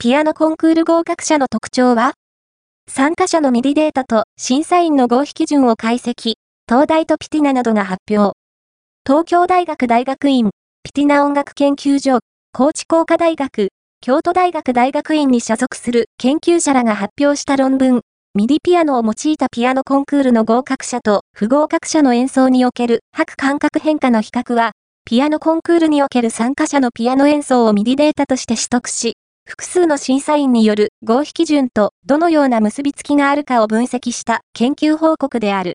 ピアノコンクール合格者の特徴は参加者のミディデータと審査員の合否基準を解析、東大とピティナなどが発表。東京大学大学院、ピティナ音楽研究所、高知工科大学、京都大学大学院に所属する研究者らが発表した論文、ミディピアノを用いたピアノコンクールの合格者と不合格者の演奏における拍感覚変化の比較は、ピアノコンクールにおける参加者のピアノ演奏をミディデータとして取得し、複数の審査員による合否基準とどのような結びつきがあるかを分析した研究報告である。